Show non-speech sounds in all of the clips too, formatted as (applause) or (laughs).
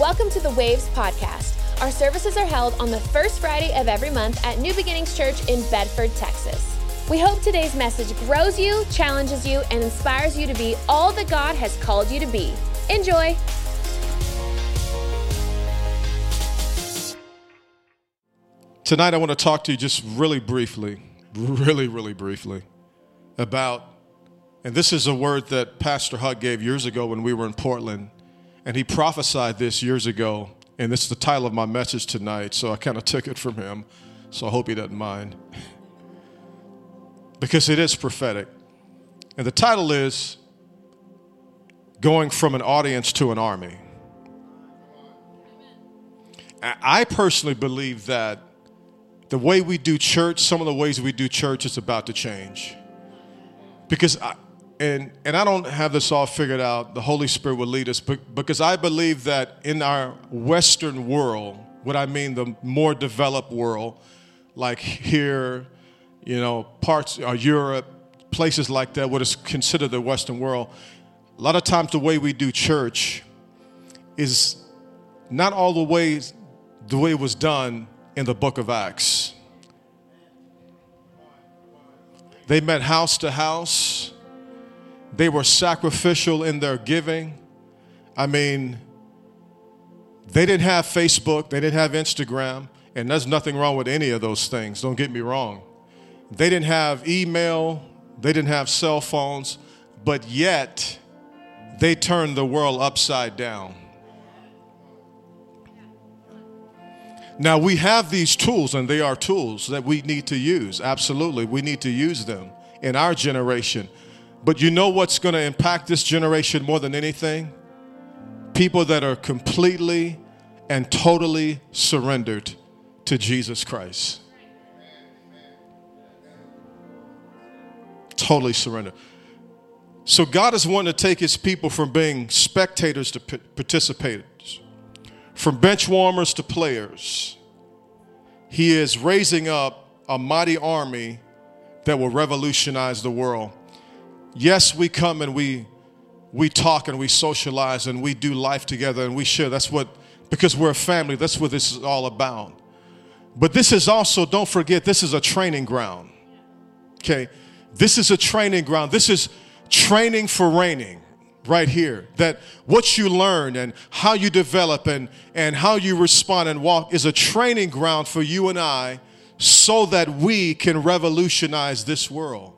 Welcome to the Waves Podcast. Our services are held on the first Friday of every month at New Beginnings Church in Bedford, Texas. We hope today's message grows you, challenges you, and inspires you to be all that God has called you to be. Enjoy! Tonight, I want to talk to you just really briefly, really, really briefly about, and this is a word that Pastor Huch gave years ago when we were in Portland and he prophesied this years ago, and this is the title of my message tonight, so I kind of took it from him, so I hope he doesn't mind. because it is prophetic. And the title is Going from an Audience to an Army. I personally believe that the way we do church, some of the ways we do church is about to change. Because I, and and I don't have this all figured out. The Holy Spirit will lead us, but, because I believe that in our Western world, what I mean the more developed world, like here, you know, parts of Europe, places like that, what is considered the Western world, a lot of times the way we do church is not all the ways the way it was done in the book of Acts. They met house to house they were sacrificial in their giving. I mean, they didn't have Facebook, they didn't have Instagram, and there's nothing wrong with any of those things, don't get me wrong. They didn't have email, they didn't have cell phones, but yet they turned the world upside down. Now we have these tools, and they are tools that we need to use. Absolutely, we need to use them in our generation. But you know what's going to impact this generation more than anything? People that are completely and totally surrendered to Jesus Christ. Totally surrendered. So God is wanting to take his people from being spectators to participators, from bench warmers to players. He is raising up a mighty army that will revolutionize the world yes, we come and we we talk and we socialize and we do life together and we share. That's what because we're a family, that's what this is all about. But this is also, don't forget, this is a training ground. Okay? This is a training ground. This is training for reigning right here. That what you learn and how you develop and, and how you respond and walk is a training ground for you and I so that we can revolutionize this world.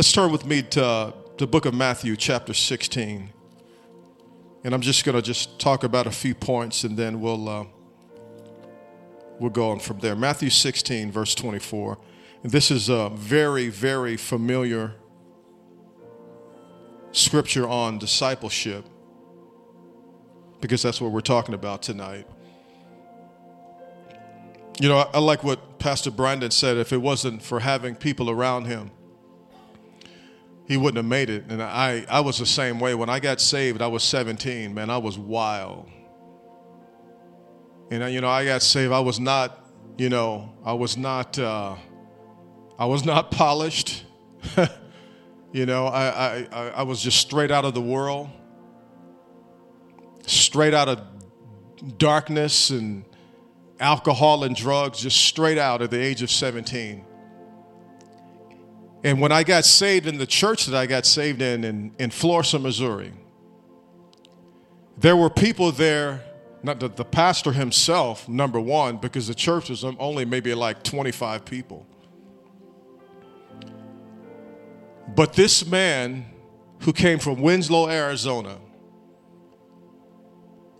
Let's turn with me to the book of Matthew, chapter 16. And I'm just going to just talk about a few points and then we'll, uh, we'll go on from there. Matthew 16, verse 24. And this is a very, very familiar scripture on discipleship because that's what we're talking about tonight. You know, I, I like what Pastor Brandon said if it wasn't for having people around him he wouldn't have made it. And I, I was the same way. When I got saved, I was 17, man, I was wild. And, you know, I got saved, I was not, you know, I was not, uh, I was not (laughs) polished. (laughs) you know, I, I, I was just straight out of the world, straight out of darkness and alcohol and drugs, just straight out at the age of 17. And when I got saved in the church that I got saved in, in, in Florissant, Missouri, there were people there, not the, the pastor himself, number one, because the church was um, only maybe like 25 people. But this man who came from Winslow, Arizona,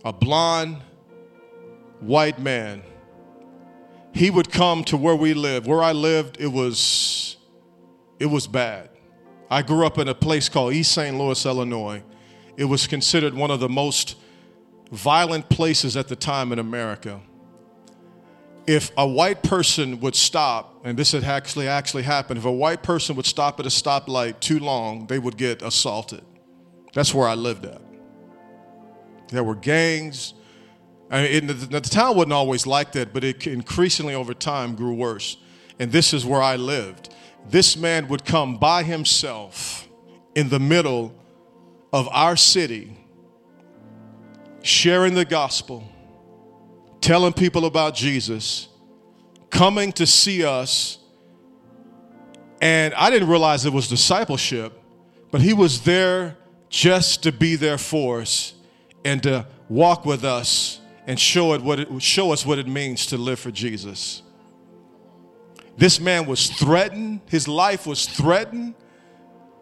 a blonde white man, he would come to where we lived. Where I lived, it was it was bad. I grew up in a place called East St. Louis, Illinois. It was considered one of the most violent places at the time in America. If a white person would stop, and this had actually actually happened, if a white person would stop at a stoplight too long, they would get assaulted. That's where I lived at. There were gangs. I mean, the, the town wasn't always like that, but it increasingly over time grew worse. And this is where I lived this man would come by himself in the middle of our city sharing the gospel, telling people about Jesus, coming to see us. And I didn't realize it was discipleship, but he was there just to be there for us and to walk with us and show, it what it, show us what it means to live for Jesus. This man was threatened, his life was threatened.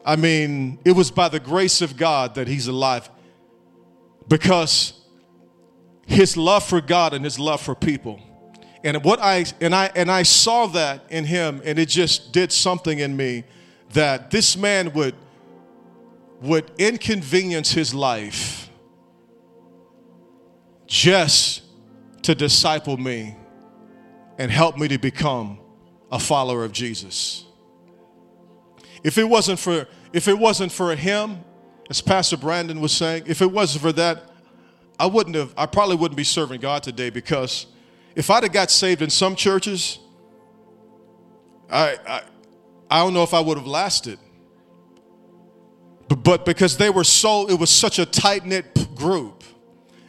I mean, it was by the grace of God that he's alive because his love for God and his love for people. And what I and I and I saw that in him and it just did something in me that this man would would inconvenience his life just to disciple me and help me to become a follower of Jesus. If it wasn't for if it wasn't for him, as Pastor Brandon was saying, if it wasn't for that, I wouldn't have I probably wouldn't be serving God today because if I'd have got saved in some churches, I I, I don't know if I would have lasted. But, but because they were so it was such a tight-knit group.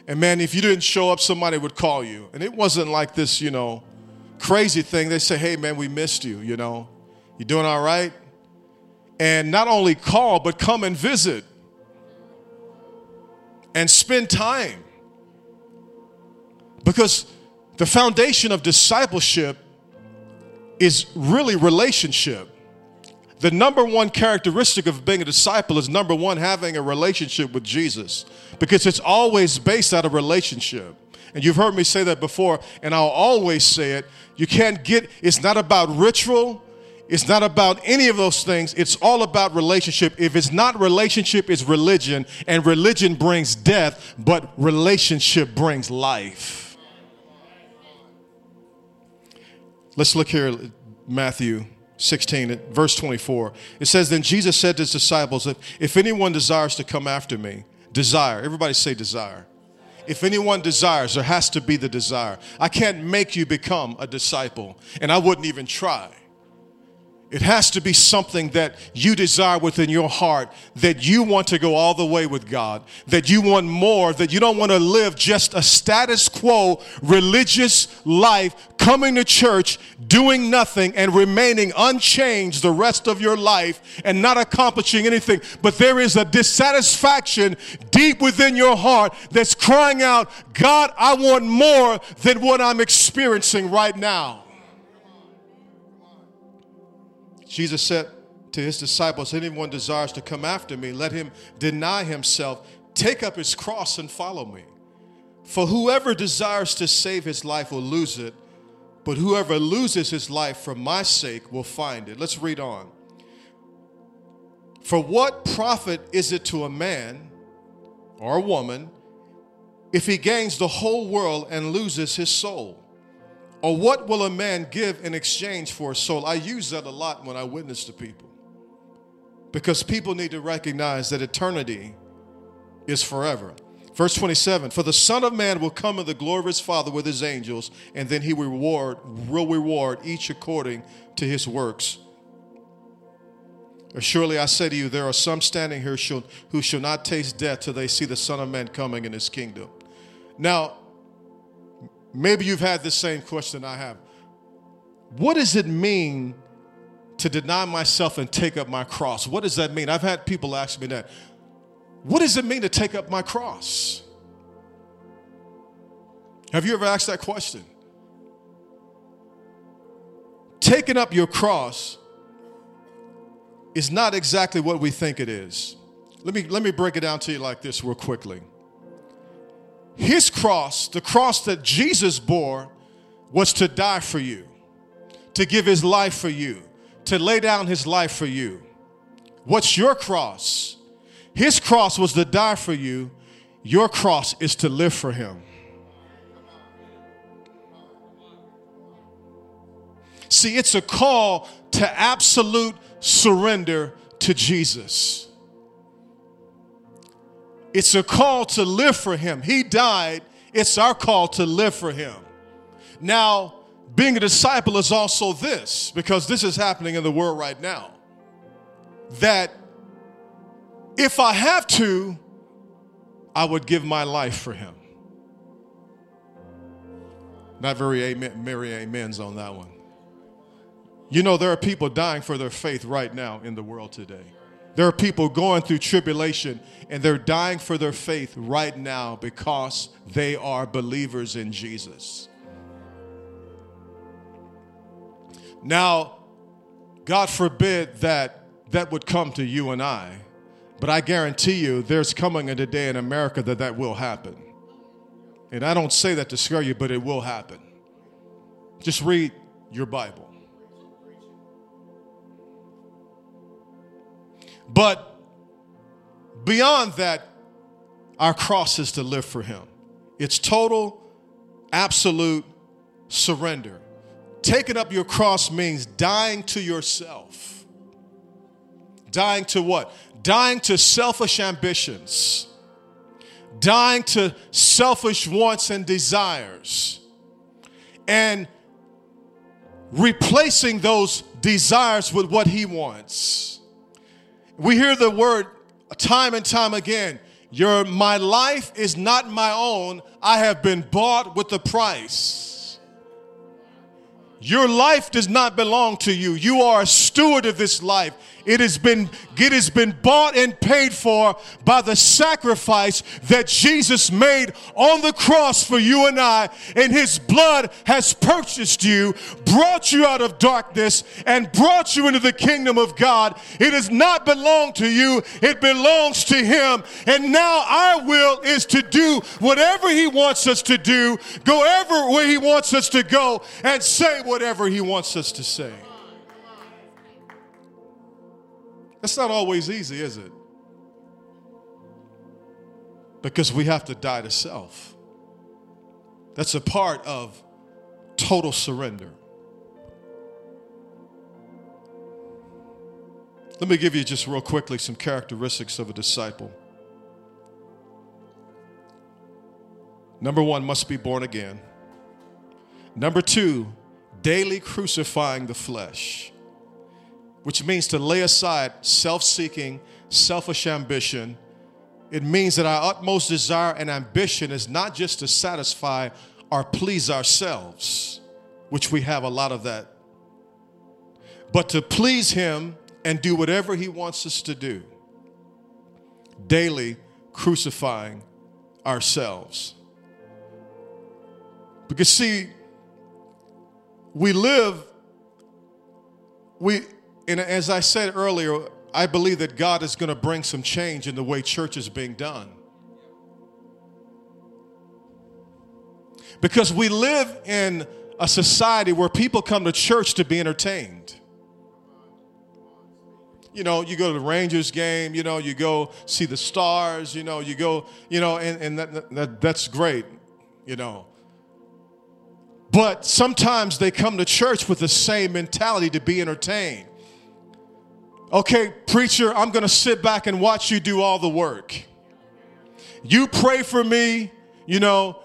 And man, if you didn't show up, somebody would call you. And it wasn't like this, you know, crazy thing. They say, hey, man, we missed you, you know. You doing all right? And not only call, but come and visit and spend time. Because the foundation of discipleship is really relationship. The number one characteristic of being a disciple is number one, having a relationship with Jesus, because it's always based out of relationship. And you've heard me say that before, and I'll always say it. You can't get, it's not about ritual, it's not about any of those things. It's all about relationship. If it's not relationship, it's religion, and religion brings death, but relationship brings life. Let's look here, Matthew 16, verse 24. It says, Then Jesus said to his disciples, If, if anyone desires to come after me, desire, everybody say desire. If anyone desires, there has to be the desire. I can't make you become a disciple, and I wouldn't even try. It has to be something that you desire within your heart, that you want to go all the way with God, that you want more, that you don't want to live just a status quo religious life, coming to church, doing nothing, and remaining unchanged the rest of your life and not accomplishing anything. But there is a dissatisfaction deep within your heart that's crying out, God, I want more than what I'm experiencing right now. Jesus said to his disciples, Anyone desires to come after me, let him deny himself, take up his cross, and follow me. For whoever desires to save his life will lose it, but whoever loses his life for my sake will find it. Let's read on. For what profit is it to a man or a woman if he gains the whole world and loses his soul? Or what will a man give in exchange for a soul? I use that a lot when I witness to people. Because people need to recognize that eternity is forever. Verse 27 For the Son of Man will come in the glory of his Father with his angels, and then he will reward, will reward each according to his works. Surely I say to you, there are some standing here who shall not taste death till they see the Son of Man coming in his kingdom. Now, Maybe you've had the same question I have. What does it mean to deny myself and take up my cross? What does that mean? I've had people ask me that. What does it mean to take up my cross? Have you ever asked that question? Taking up your cross is not exactly what we think it is. Let me, let me break it down to you like this, real quickly. His cross, the cross that Jesus bore, was to die for you, to give his life for you, to lay down his life for you. What's your cross? His cross was to die for you. Your cross is to live for him. See, it's a call to absolute surrender to Jesus. It's a call to live for Him. He died. It's our call to live for Him. Now, being a disciple is also this, because this is happening in the world right now, that if I have to, I would give my life for Him. Not very amen, merry amens on that one. You know, there are people dying for their faith right now in the world today. There are people going through tribulation and they're dying for their faith right now because they are believers in Jesus. Now, God forbid that that would come to you and I, but I guarantee you there's coming a day in America that that will happen. And I don't say that to scare you, but it will happen. Just read your Bible. But beyond that, our cross is to live for Him. It's total, absolute surrender. Taking up your cross means dying to yourself. Dying to what? Dying to selfish ambitions, dying to selfish wants and desires, and replacing those desires with what He wants. We hear the word time and time again. Your my life is not my own. I have been bought with a price. Your life does not belong to you. You are a steward of this life. It has been it has been bought and paid for by the sacrifice that Jesus made on the cross for you and I and his blood has purchased you, brought you out of darkness and brought you into the kingdom of God. It does not belong to you, it belongs to him. And now our will is to do whatever he wants us to do, go ever where he wants us to go and say whatever he wants us to say. That's not always easy, is it? Because we have to die to self. That's a part of total surrender. Let me give you just real quickly some characteristics of a disciple. Number one, must be born again. Number two, daily crucifying the flesh which means to lay aside self seeking, selfish ambition. It means that our utmost desire and ambition is not just to satisfy or please ourselves, which we have a lot of that, but to please Him and do whatever He wants us to do, daily crucifying ourselves. Because, see, we live, we, and as I said earlier, I believe that God is going to bring some change in the way church is being done. Because we live in a society where people come to church to be entertained. You know, you go to the Rangers game, you know, you go see the stars, you know, you go, you know, and, and that, that, that's great, you know. But sometimes they come to church with the same mentality to be entertained okay, preacher, I'm going to sit back and watch you do all the work. You pray for me, you know,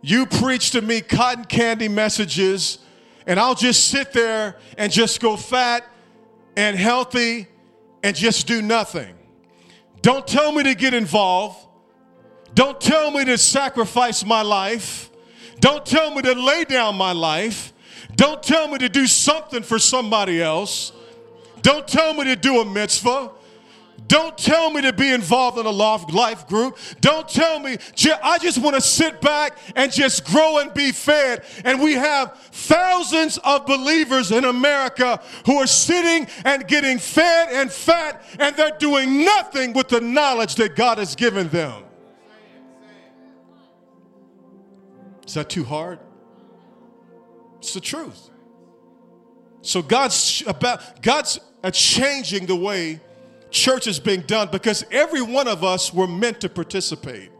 you preach to me cotton candy messages, and I'll just sit there and just go fat and healthy and just do nothing. Don't tell me to get involved. Don't tell me to sacrifice my life. Don't tell me to lay down my life. Don't tell me to do something for somebody else. Don't tell me to do a mitzvah. Don't tell me to be involved in a life group. Don't tell me, I just want to sit back and just grow and be fed. And we have thousands of believers in America who are sitting and getting fed and fat, and they're doing nothing with the knowledge that God has given them. Is that too hard? It's the truth. So God's about God's uh, changing the way church is being done because every one of us were meant to participate.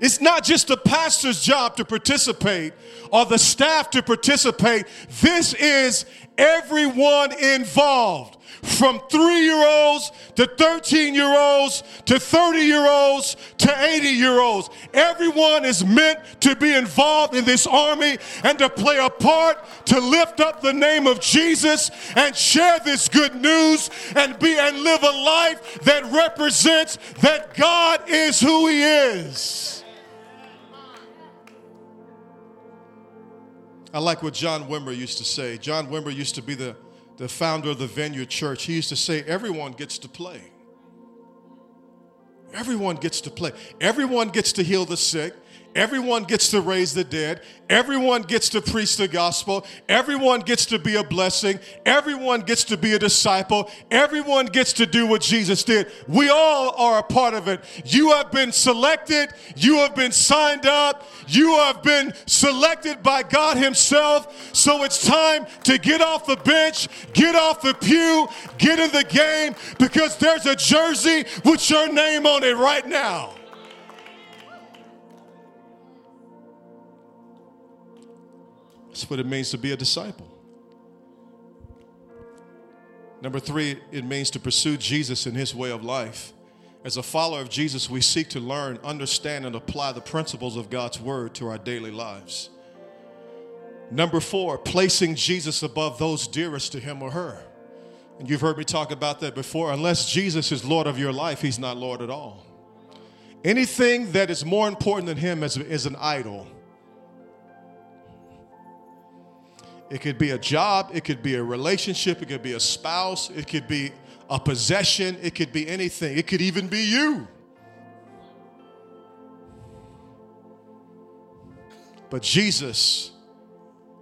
It's not just the pastor's job to participate or the staff to participate. This is everyone involved from three year olds to 13 year olds to 30 year olds to 80 year olds. Everyone is meant to be involved in this army and to play a part to lift up the name of Jesus and share this good news and be and live a life that represents that God is who He is. I like what John Wimber used to say. John Wimber used to be the, the founder of the Vineyard Church. He used to say, Everyone gets to play. Everyone gets to play. Everyone gets to heal the sick. Everyone gets to raise the dead. Everyone gets to preach the gospel. Everyone gets to be a blessing. Everyone gets to be a disciple. Everyone gets to do what Jesus did. We all are a part of it. You have been selected. You have been signed up. You have been selected by God Himself. So it's time to get off the bench, get off the pew, get in the game because there's a jersey with your name on it right now. That's what it means to be a disciple. Number three, it means to pursue Jesus in his way of life. As a follower of Jesus, we seek to learn, understand, and apply the principles of God's word to our daily lives. Number four, placing Jesus above those dearest to him or her. And you've heard me talk about that before. Unless Jesus is Lord of your life, he's not Lord at all. Anything that is more important than him is, is an idol. It could be a job, it could be a relationship, it could be a spouse, it could be a possession, it could be anything. It could even be you. But Jesus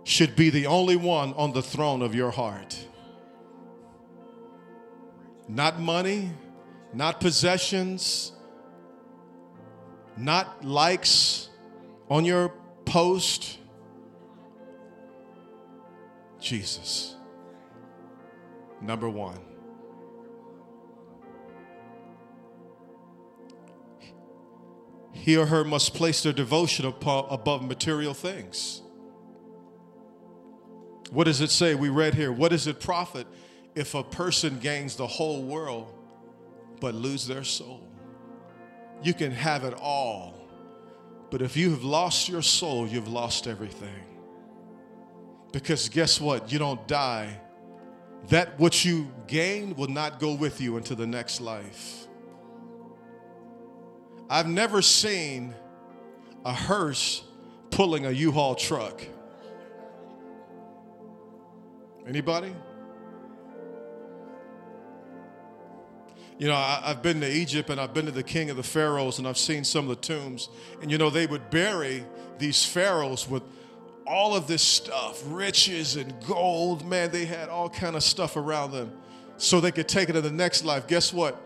should be the only one on the throne of your heart. Not money, not possessions, not likes on your post Jesus. Number one. He or her must place their devotion above material things. What does it say? We read here. What does it profit if a person gains the whole world but lose their soul? You can have it all, but if you have lost your soul, you've lost everything. Because guess what? You don't die. That what you gain will not go with you into the next life. I've never seen a hearse pulling a U-Haul truck. Anybody? You know, I, have been to Egypt and I've been to the king of the pharaohs and I've seen some of the tombs. And you know, they would bury these pharaohs with all of this stuff, riches and gold, man, they had all kind of stuff around them so they could take it to the next life. Guess what?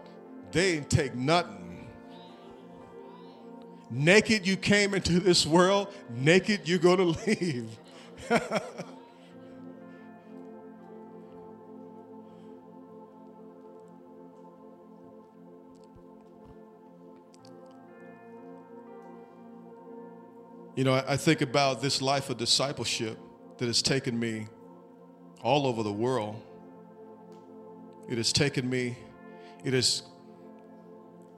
They didn't take nothing. Naked you came into this world, naked you're to (laughs) leave. You know, I think about this life of discipleship that has taken me all over the world. It has taken me, it has,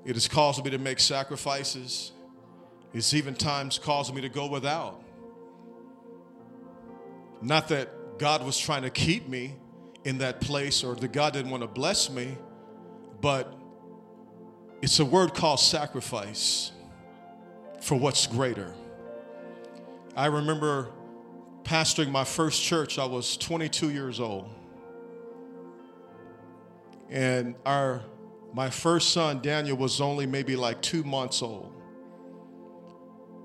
it has caused me to make sacrifices. It's even times caused me to go without. Not that God was trying to keep me in that place or that God didn't want to bless me, but it's a word called sacrifice for what's greater. I remember pastoring my first church, I was 22 years old. And our my first son, Daniel, was only maybe like two months old.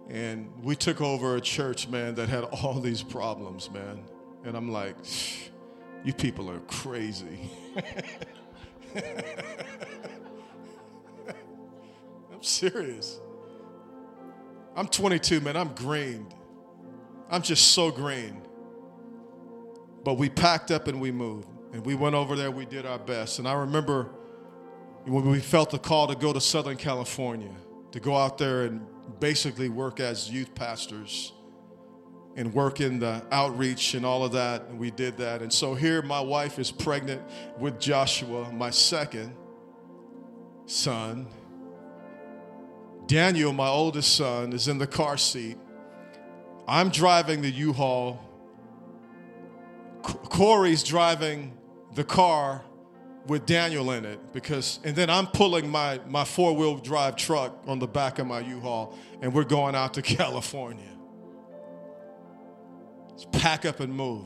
And we took over a church, man, that had (laughs) all these problems, man. And I'm like, you people are crazy. (laughs) I'm serious. I'm 22, man. I'm grained. I'm just so green. But we packed up and we moved. And we went over there, we did our best. And I remember when we felt the call to go to Southern California, to go out there and basically work as youth pastors and work in the outreach and all of that. And we did that. And so here my wife is pregnant with Joshua, my second son. Daniel, my oldest son, is in the car seat. I'm driving the U-Haul. Corey's driving the car with Daniel in it because, and then I'm pulling my, my four wheel drive truck on the back of my U Haul and we're going out to (laughs) California. Let's pack up and move.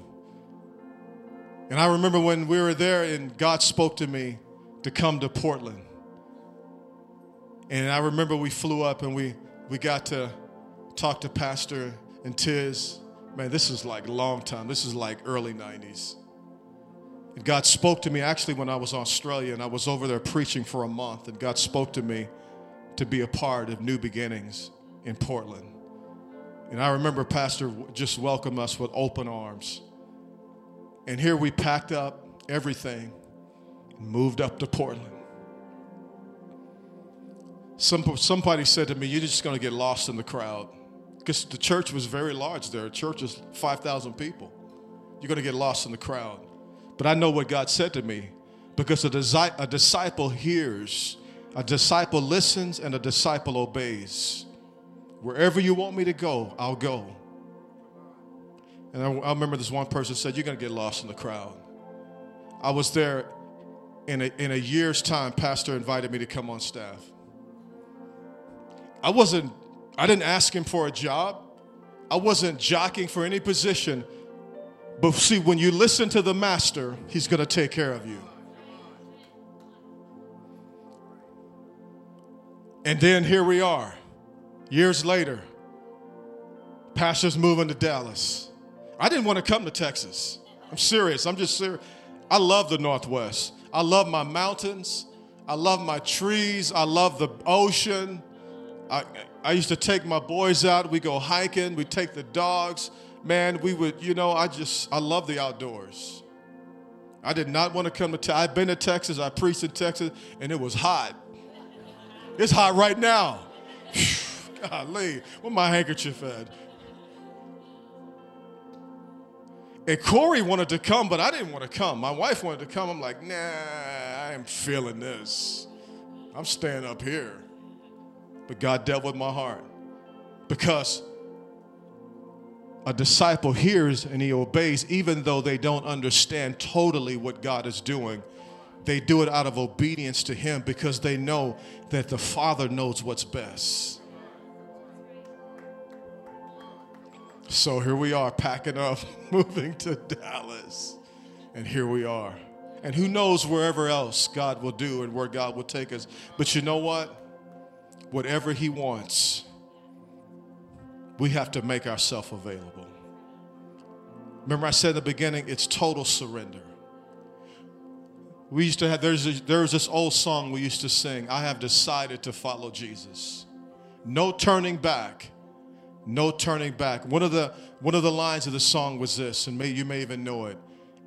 And I remember when we were there and God spoke to me to come to Portland. And I remember we flew up and we, we got to talk to Pastor and Tiz. Man, this is like long time. This is like early 90s. And God spoke to me actually when I was in Australia and I was over there preaching for a month. And God spoke to me to be a part of New Beginnings in Portland. And I remember Pastor just welcomed us with open arms. And here we packed up everything and moved up to Portland. Some, somebody said to me, You're just going to get lost in the crowd. Because the church was very large there. The church is 5,000 people. You're going to get lost in the crowd. But I know what God said to me because a, a disciple hears, a disciple listens, and a disciple obeys. Wherever you want me to go, I'll go. And I, I remember this one person said, You're going to get lost in the crowd. I was there in a, in a year's time, Pastor invited me to come on staff. I wasn't, I didn't ask him for a job. I wasn't jockeying for any position. But see, when you listen to the master, he's going to take care of you. And then here we are, years later. Pastor's moving to Dallas. I didn't want to come to Texas. I'm serious. I'm just serious. I love the Northwest. I love my mountains. I love my trees. I love the ocean. I, I used to take my boys out. We go hiking. We take the dogs. Man, we would, you know, I just, I love the outdoors. I did not want to come to. I've been to Texas. I preached in Texas, and it was hot. It's hot right now. (sighs) Golly, where my handkerchief at? And Corey wanted to come, but I didn't want to come. My wife wanted to come. I'm like, nah, I am feeling this. I'm staying up here. But God dealt with my heart because a disciple hears and he obeys, even though they don't understand totally what God is doing. They do it out of obedience to Him because they know that the Father knows what's best. So here we are, packing up, (laughs) moving to Dallas. And here we are. And who knows wherever else God will do and where God will take us. But you know what? Whatever He wants, we have to make ourselves available. Remember, I said in the beginning, it's total surrender. We used to have, there's, a, there's this old song we used to sing I have decided to follow Jesus. No turning back no turning back. One of the one of the lines of the song was this, and may, you may even know it.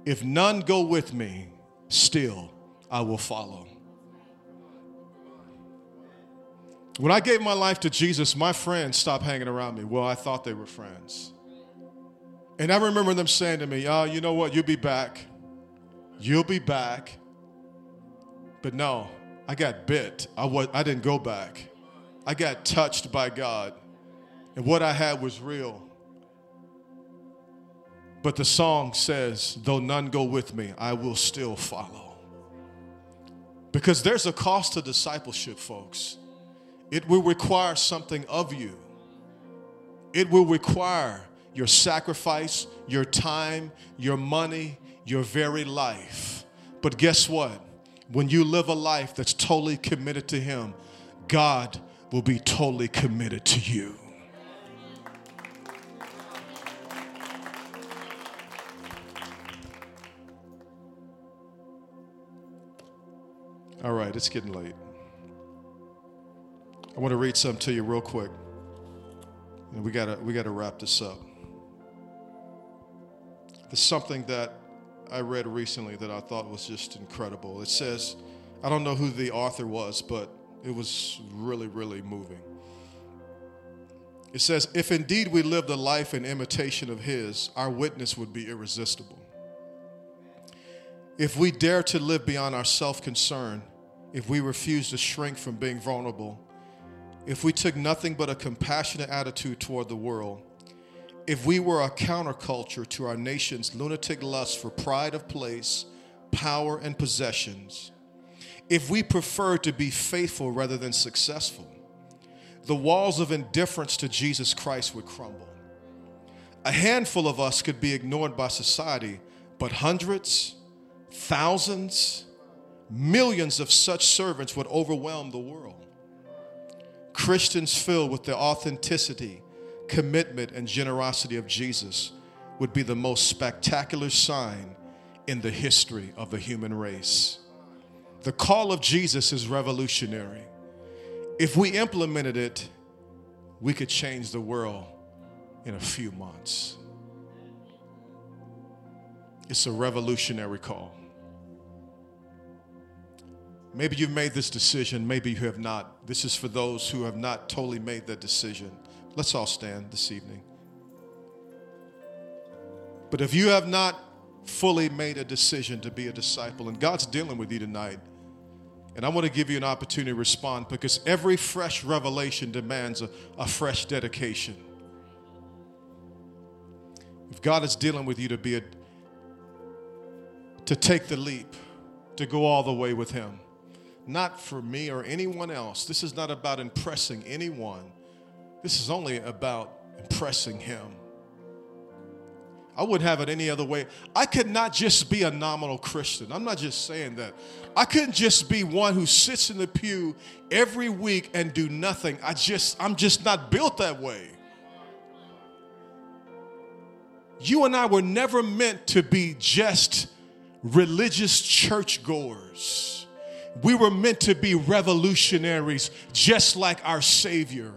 If none go with me, still I will follow. When I gave my life to Jesus, my friends stopped hanging around me. Well, I thought they were friends. And I remember them saying to me, Oh, you know what? You'll be back. You'll be back. But no, I got bit. I, was, I didn't go back. I got touched by God. And what I had was real. But the song says, Though none go with me, I will still follow. Because there's a cost to discipleship, folks. It will require something of you, it will require your sacrifice, your time, your money, your very life. But guess what? When you live a life that's totally committed to Him, God will be totally committed to you. All right, it's getting late. I want to read something to you real quick. And we gotta we gotta wrap this up. There's something that I read recently that I thought was just incredible. It says, I don't know who the author was, but it was really, really moving. It says, If indeed we lived a life in imitation of his, our witness would be irresistible. If we dare to live beyond our self concern, if we refuse to shrink from being vulnerable, if we took nothing but a compassionate attitude toward the world, if we were a counterculture to our nation's lunatic lust for pride of place, power, and possessions, if we preferred to be faithful rather than successful, the walls of indifference to Jesus Christ would crumble. A handful of us could be ignored by society, but hundreds, thousands, millions of such servants would overwhelm the world. Christians filled with the authenticity, commitment, and generosity of Jesus would be the most spectacular sign in the history of the human race. The call of Jesus is revolutionary. If we implemented it, we could change the world in a few months. It's a revolutionary call. Maybe you've made this decision, maybe you have not. This is for those who have not totally made that decision. Let's all stand this evening. But if you have not fully made a decision to be a disciple, and God's dealing with you tonight, and I want to give you an opportunity to respond because every fresh revelation demands a, a fresh dedication. If God is dealing with you to be a to take the leap, to go all the way with Him, not for me or anyone else. This is not about impressing anyone. This is only about impressing Him. I wouldn't have it any other way. I could not just be a nominal Christian. I'm not just saying that. I couldn't just be one who sits in the pew every week and do nothing. I just I'm just not built that way. You and I were never meant to be just religious churchgoers. We were meant to be revolutionaries just like our Savior.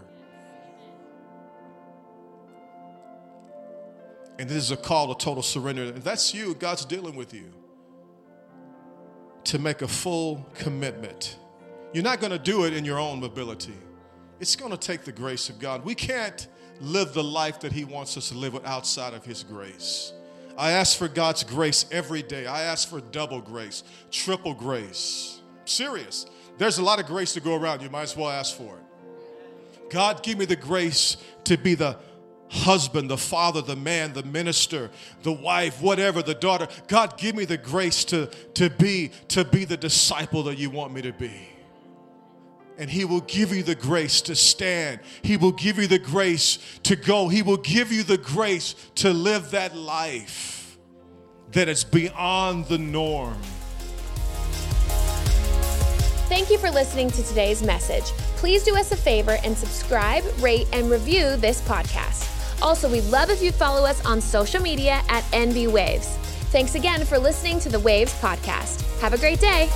And this is a call to total surrender. If that's you, God's dealing with you to make a full commitment. You're not going to do it in your own ability. It's going to take the grace of God. We can't live the life that He wants us to live outside of His grace. I ask for God's grace every day. I ask for double grace, triple grace. Serious. There's a lot of grace to go around. You might as well ask for it. God, give me the grace to be the husband, the father, the man, the minister, the wife, whatever, the daughter. God, give me the grace to, to be to be the disciple that you want me to be. And he will give you the grace to stand. He will give you the grace to go. He will give you the grace to live that life that is beyond the norm. Thank you for listening to today's message. Please do us a favor and subscribe, rate, and review this podcast. Also, we'd love if you'd follow us on social media at NB Waves. Thanks again for listening to the Waves podcast. Have a great day.